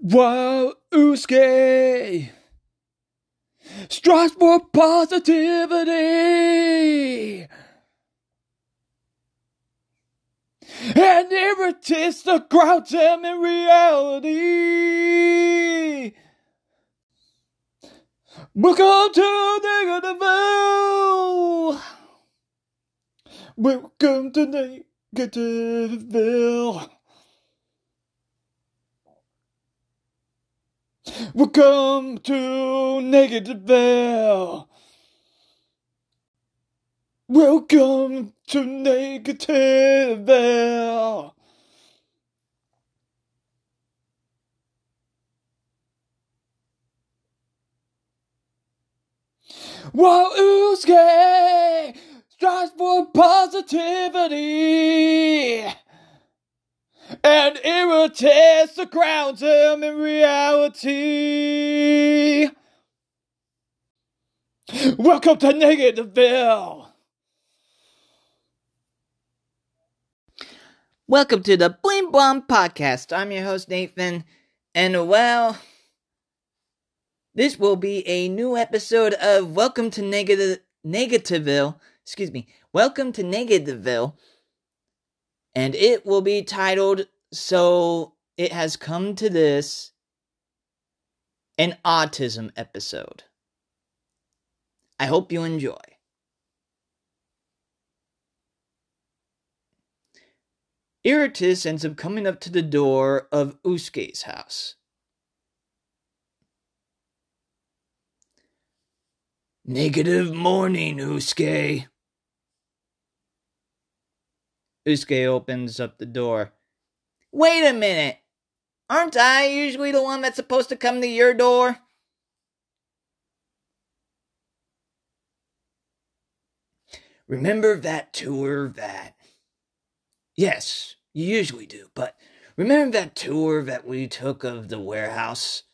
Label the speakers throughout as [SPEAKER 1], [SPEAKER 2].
[SPEAKER 1] Wow, Usque for positivity and irritates the crowd them in reality. Welcome to Negativeville. Welcome to Negativeville. Welcome to Negativeville. Welcome to Negativeville. While Usque strives for positivity and irritates the ground him in reality. Welcome to Negativeville.
[SPEAKER 2] Welcome to the Blim Blom Podcast. I'm your host, Nathan, and well, this will be a new episode of Welcome to Negative Negativeville. Excuse me. Welcome to Negativeville. And it will be titled So It Has Come to This an autism episode. I hope you enjoy. Irratous ends up coming up to the door of Usque's house. Negative morning, Usque. Usque opens up the door. Wait a minute! Aren't I usually the one that's supposed to come to your door? Remember that tour that. Yes, you usually do, but remember that tour that we took of the warehouse?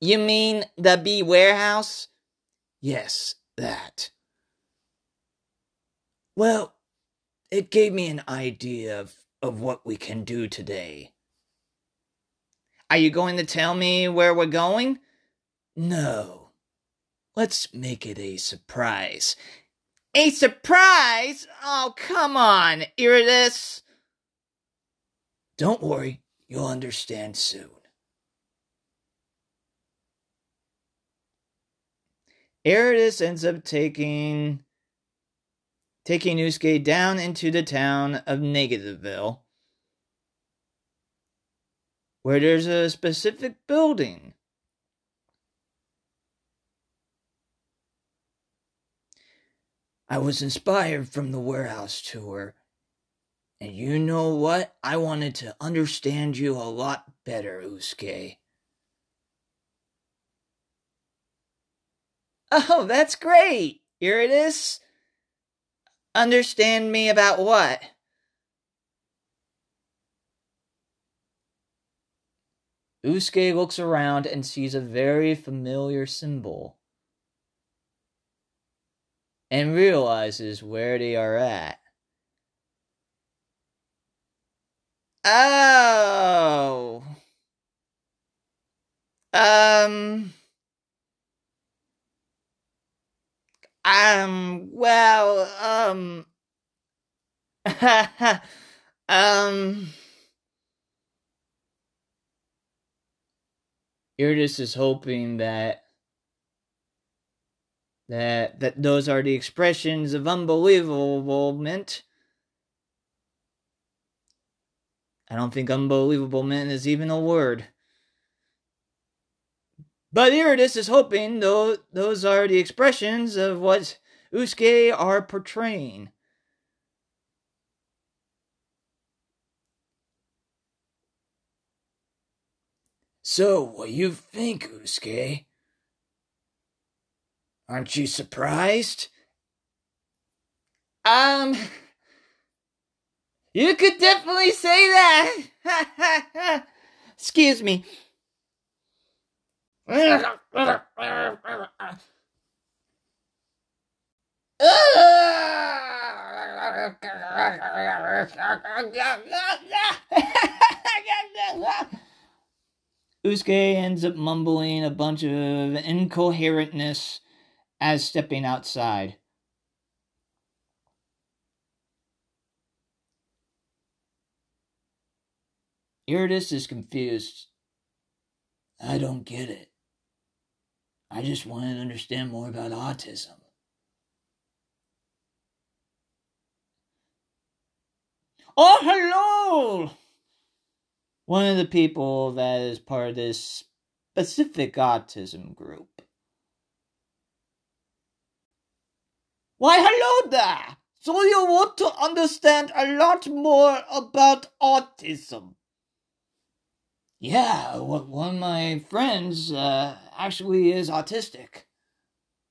[SPEAKER 2] You mean the B warehouse? Yes, that. Well, it gave me an idea of, of what we can do today. Are you going to tell me where we're going? No. Let's make it a surprise. A surprise? Oh, come on, Irratous. Don't worry, you'll understand soon. Irratous ends up taking taking Usque down into the town of Negativeville, where there's a specific building. I was inspired from the warehouse tour. And you know what? I wanted to understand you a lot better, Usque. Oh, that's great. Here it is. Understand me about what? Usque looks around and sees a very familiar symbol and realizes where they are at. Oh. Um. Um, well, um, um, Irratous is hoping that that that those are the expressions of unbelievablement. I don't think unbelievablement is even a word. But Irratous is hoping though those are the expressions of what Usque are portraying. So, what you think, Usque? Aren't you surprised? Um, you could definitely say that. Excuse me. Usque ends up mumbling a bunch of incoherentness as stepping outside. Irratous is confused. I don't get it. I just wanted to understand more about autism. Oh, hello! One of the people that is part of this specific autism group. Why, hello there! So you want to understand a lot more about autism? Yeah, one of my friends uh, actually is autistic,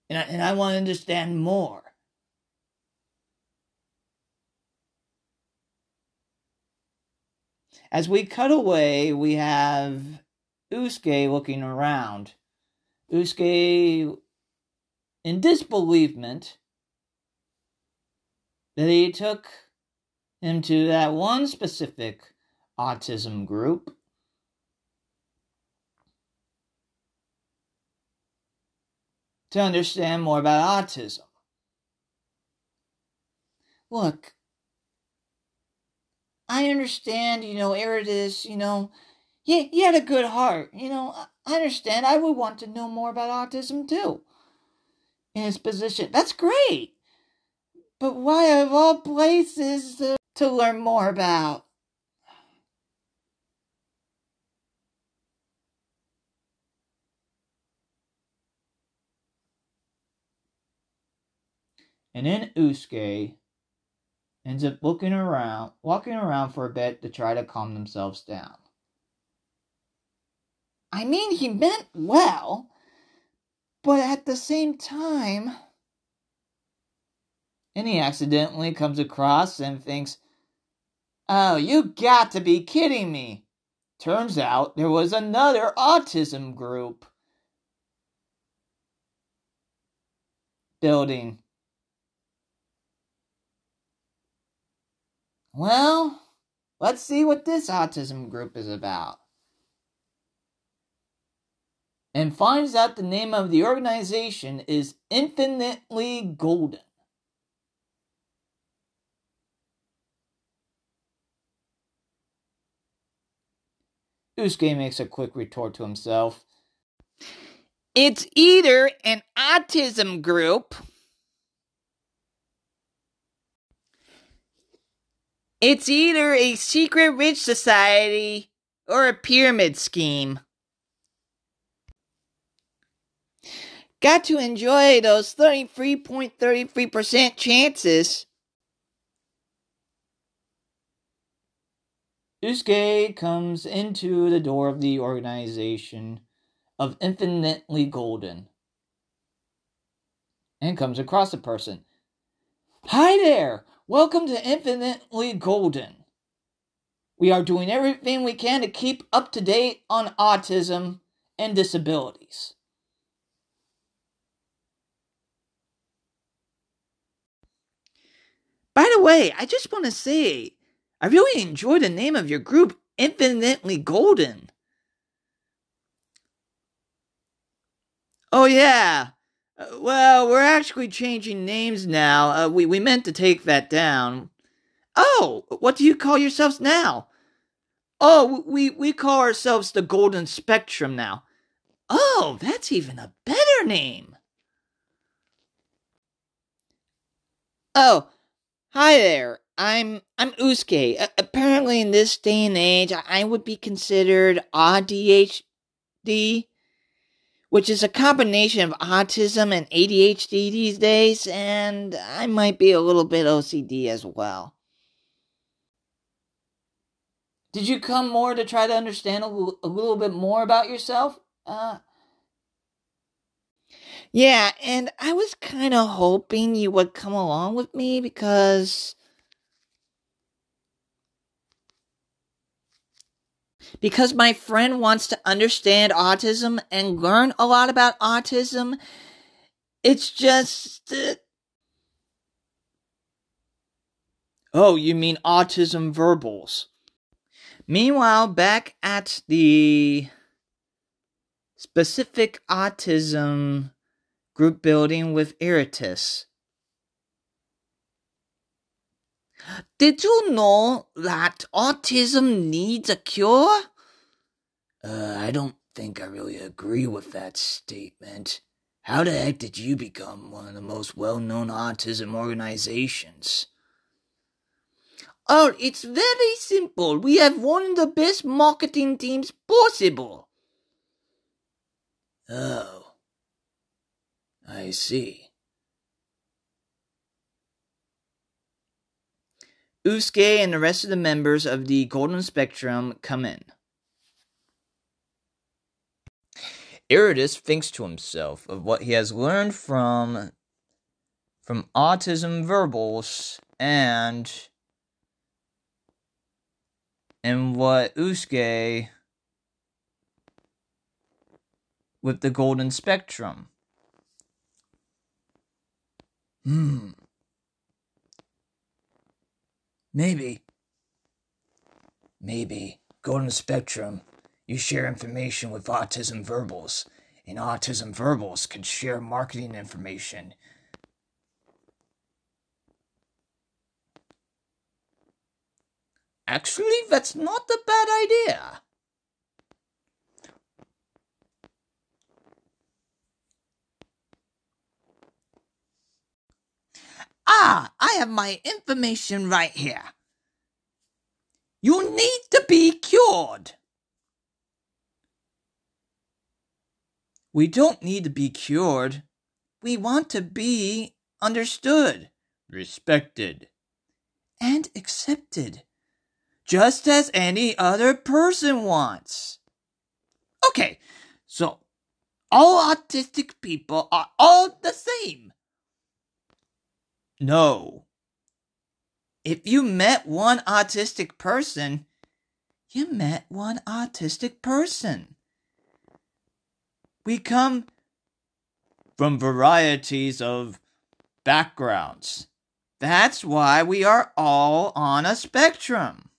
[SPEAKER 2] and I, and I want to understand more. As we cut away, we have Usque looking around. Usque in disbelievement that he took him to that one specific autism group to understand more about autism. Look, I understand, you know, Irratous, you know, he, he had a good heart. You know, I understand. I would want to know more about autism too. In his position. That's great. But why, of all places, to, to learn more about? And then Usque ends up looking around, walking around for a bit to try to calm themselves down. I mean, he meant well, but at the same time. And he accidentally comes across and thinks, Oh, you got to be kidding me. Turns out there was another autism group building. Well, let's see what this autism group is about. And finds out the name of the organization is Infinitely Golden. Usque makes a quick retort to himself. It's either an autism group It's either a secret rich society or a pyramid scheme. Got to enjoy those 33.33% chances. Usque comes into the door of the organization of Infinitely Golden and comes across a person. Hi there! Welcome to Infinitely Golden. We are doing everything we can to keep up to date on autism and disabilities. By the way, I just want to say, I really enjoy the name of your group, Infinitely Golden. Oh, yeah. Uh, well, we're actually changing names now. Uh, we, we meant to take that down. Oh, what do you call yourselves now? Oh, we, we call ourselves the Golden Spectrum now. Oh, that's even a better name. Oh, hi there. I'm I'm Usque. Uh, apparently, in this day and age, I would be considered ADHD which is a combination of autism and ADHD these days, and I might be a little bit OCD as well. Did you come more to try to understand a little, little bit more about yourself? Uh, yeah, and I was kind of hoping you would come along with me because because my friend wants to understand autism and learn a lot about autism. It's just. Uh... Oh, you mean autism verbals? Meanwhile, back at the specific autism group building with Irratous. Did you know that autism needs a cure? Uh, I don't think I really agree with that statement. How the heck did you become one of the most well known autism organizations? Oh, it's very simple. We have one of the best marketing teams possible. Oh. I see. Usque and the rest of the members of the Golden Spectrum come in. Irratous thinks to himself of what he has learned from from autism verbals and and what Usque with the golden spectrum. Hmm. Maybe. Maybe. Golden Spectrum. You share information with Autism Verbals, and Autism Verbals can share marketing information. Actually, that's not a bad idea. Ah, I have my information right here. You need to be cured. We don't need to be cured. We want to be understood, respected, and accepted, just as any other person wants. Okay, so all autistic people are all the same. No. If you met one autistic person, you met one autistic person. We come from varieties of backgrounds. That's why we are all on a spectrum.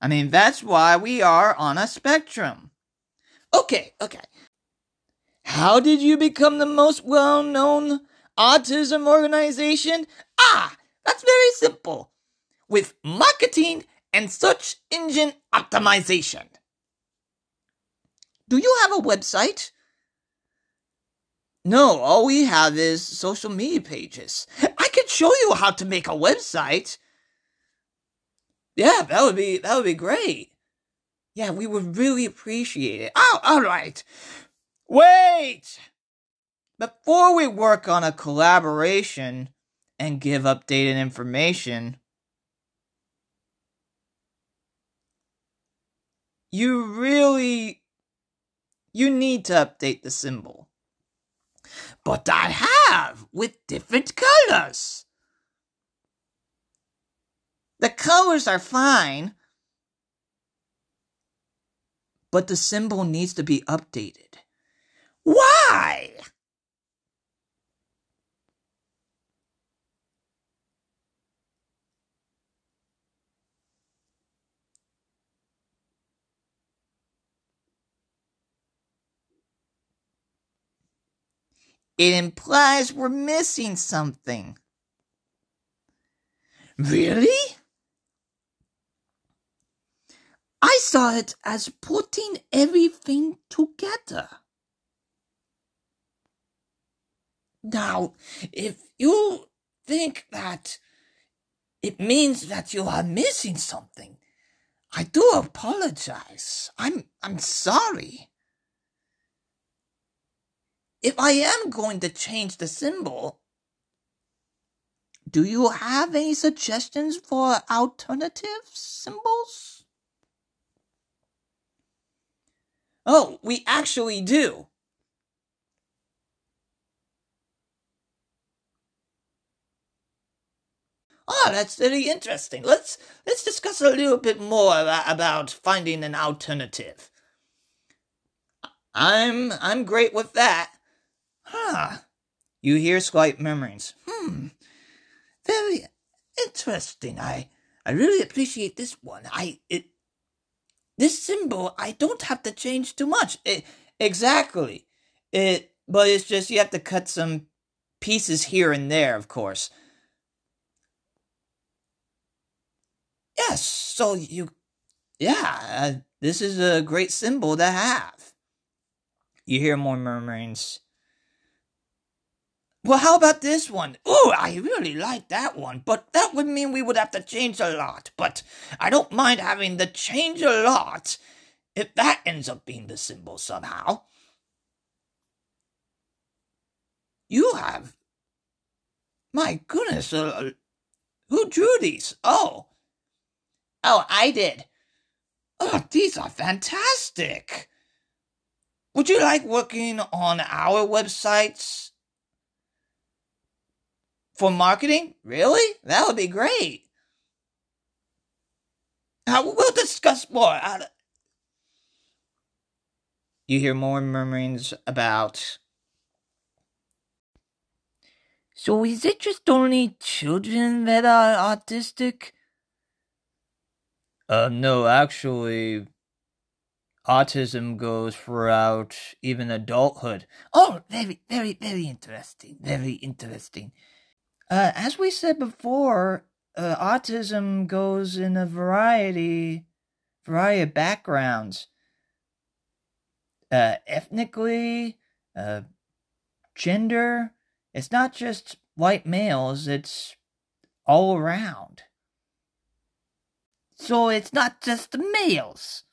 [SPEAKER 2] I mean, that's why we are on a spectrum. Okay, okay. How did you become the most well known autism organization? Ah, that's very simple. With marketing and search engine optimization. Do you have a website? No, all we have is social media pages. I could show you how to make a website. Yeah, that would be that would be great. Yeah, we would really appreciate it. Oh, all right. Wait. Before we work on a collaboration and give updated information, you really you need to update the symbol. But I have with different colors. The colors are fine, but the symbol needs to be updated. Why? It implies we're missing something. Really? I saw it as putting everything together. Now, if you think that it means that you are missing something, I do apologize. I'm I'm sorry if I am going to change the symbol, do you have any suggestions for alternative symbols? Oh, we actually do. Oh, that's very interesting. Let's let's discuss a little bit more about, about finding an alternative. I'm I'm great with that. Huh. You hear slight murmurings. Hmm. Very interesting. I I really appreciate this one. I it this symbol I don't have to change too much. It, exactly. It but it's just you have to cut some pieces here and there, of course. Yes, so you yeah, uh, this is a great symbol to have. You hear more murmurings. Well, how about this one? Ooh, I really like that one, but that would mean we would have to change a lot. But I don't mind having to change a lot if that ends up being the symbol somehow. You have. My goodness, uh, who drew these? Oh. Oh, I did. Oh, these are fantastic. Would you like working on our websites for marketing? Really? That would be great. Uh, we'll discuss more. You hear more murmurings about. So, is it just only children that are autistic? Uh, no, actually, autism goes throughout even adulthood. Oh, very, very, very interesting. Very interesting. Uh, as we said before, uh, autism goes in a variety, variety of backgrounds. Uh, ethnically, uh, gender. It's not just white males. It's all around. So it's not just the males.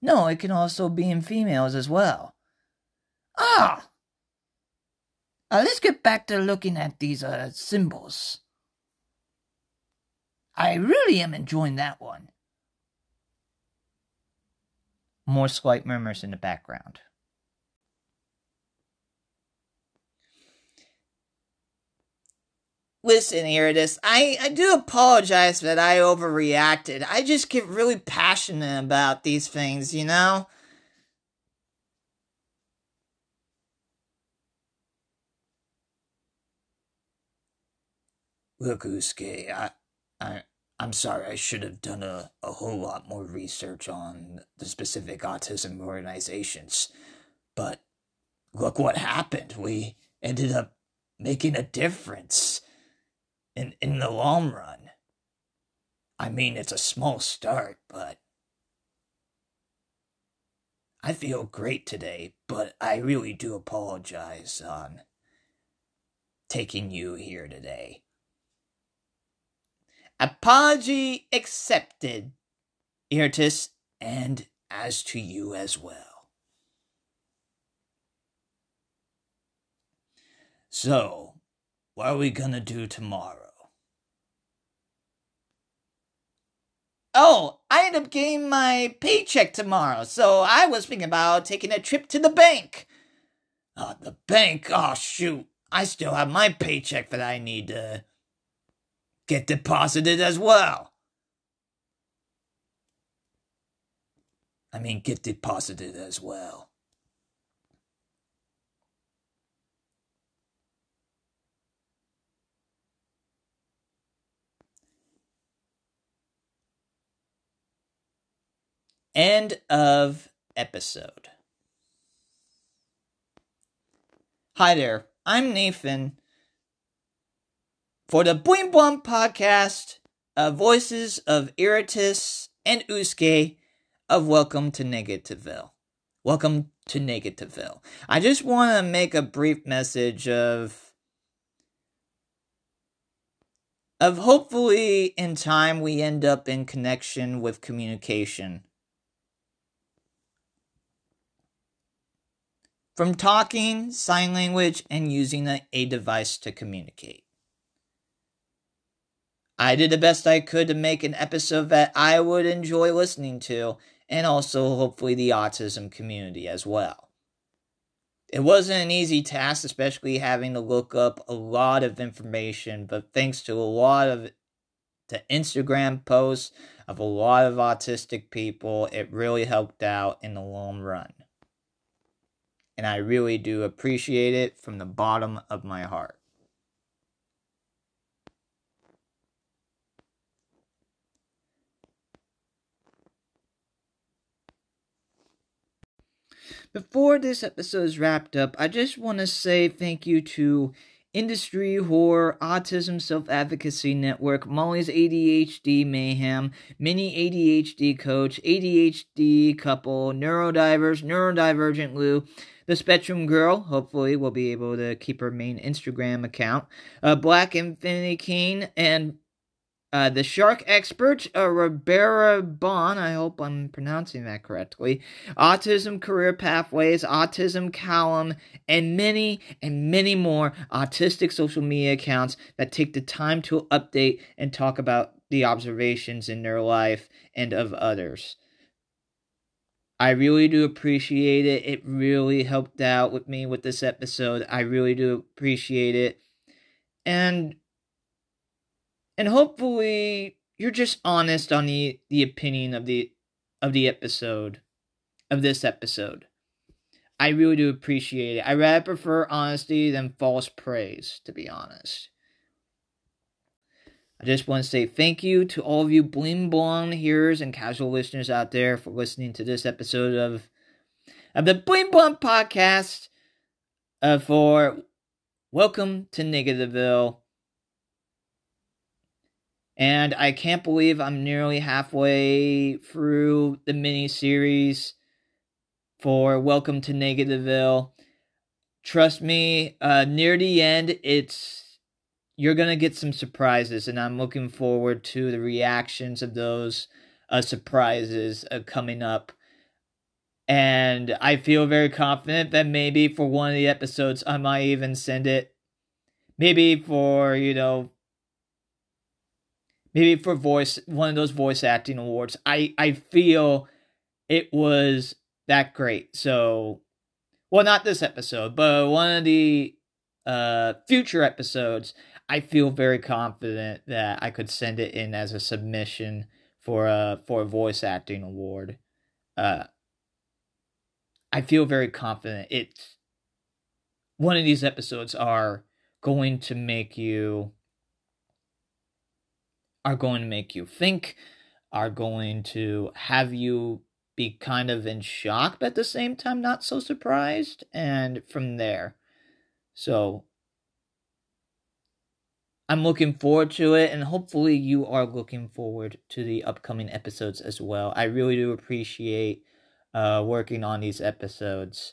[SPEAKER 2] No, it can also be in females as well. Ah, uh, let's get back to looking at these uh, symbols. I really am enjoying that one. More slight murmurs in the background. Listen, Irratous, I, I do apologize that I overreacted. I just get really passionate about these things, you know? Look, Usque, I, I, I'm sorry. I should have done a, a whole lot more research on the specific autism organizations. But look what happened. We ended up making a difference in, in the long run. I mean, it's a small start, but I feel great today, but I really do apologize on taking you here today. Apology accepted, Irratous, and as to you as well. So, what are we gonna do tomorrow? Oh, I end up getting my paycheck tomorrow, so I was thinking about taking a trip to the bank. Uh, the bank? Oh, shoot. I still have my paycheck that I need to get deposited as well. I mean, get deposited as well. End of episode. Hi there, I'm Nathan for the Boing Boing podcast, uh, voices of Irratous and Usque of Welcome to Negativeville. Welcome to Negativeville. I just want to make a brief message of of hopefully in time we end up in connection with communication. From talking, sign language, and using a device to communicate. I did the best I could to make an episode that I would enjoy listening to, and also hopefully the autism community as well. It wasn't an easy task, especially having to look up a lot of information, but thanks to a lot of the Instagram posts of a lot of autistic people, it really helped out in the long run. And I really do appreciate it from the bottom of my heart. Before this episode is wrapped up, I just want to say thank you to Industry Horror, Autism Self Advocacy Network, Molly's ADHD Mayhem, Mini ADHD Coach, ADHD Couple, Neurodivers, Neurodivergent Lou, The Spectrum Girl, hopefully we'll be able to keep her main Instagram account, uh, Black Infinity King, and uh, the shark expert, uh, Ribera Bon, I hope I'm pronouncing that correctly, Autism Career Pathways, Autism Callum, and many and many more autistic social media accounts that take the time to update and talk about the observations in their life and of others. I really do appreciate it. It really helped out with me with this episode. I really do appreciate it. And and hopefully you're just honest on the the opinion of the of the episode of this episode. I really do appreciate it. I rather prefer honesty than false praise, to be honest. I just want to say thank you to all of you bling blong hearers and casual listeners out there for listening to this episode of of the Bling Blong podcast. Uh, for welcome to Negativeville. And I can't believe I'm nearly halfway through the mini series for Welcome to Negativeville. Trust me, uh, near the end, it's you're gonna get some surprises, and I'm looking forward to the reactions of those uh, surprises uh, coming up. And I feel very confident that maybe for one of the episodes, I might even send it. Maybe for you know maybe for voice one of those voice acting awards. I I feel it was that great. So, well, not this episode, but one of the uh future episodes. I feel very confident that I could send it in as a submission for a for a voice acting award. Uh, I feel very confident. It's one of these episodes are going to make you are going to make you think, are going to have you be kind of in shock, but at the same time, not so surprised. And from there, so I'm looking forward to it, and hopefully, you are looking forward to the upcoming episodes as well. I really do appreciate uh, working on these episodes.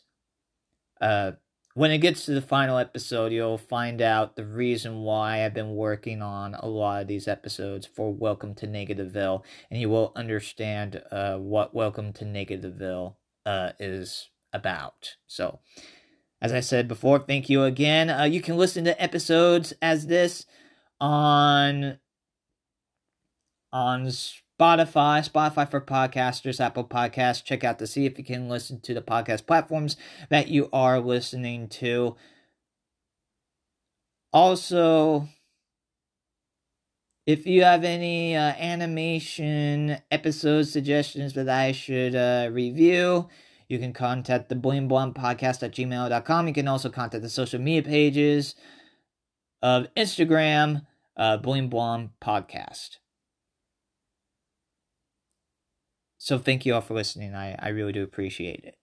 [SPEAKER 2] Uh, when it gets to the final episode, you'll find out the reason why I've been working on a lot of these episodes for Welcome to Negativeville, and you will understand uh, what Welcome to Negativeville uh, is about. So, as I said before, thank you again. Uh, you can listen to episodes as this on on Spotify, Spotify for podcasters, Apple Podcasts. Check out to see if you can listen to the podcast platforms that you are listening to. Also, if you have any uh, animation episode suggestions that I should uh, review, you can contact the Bling podcast at gmail.com. You can also contact the social media pages of Instagram, uh, Podcast. So thank you all for listening. I, I really do appreciate it.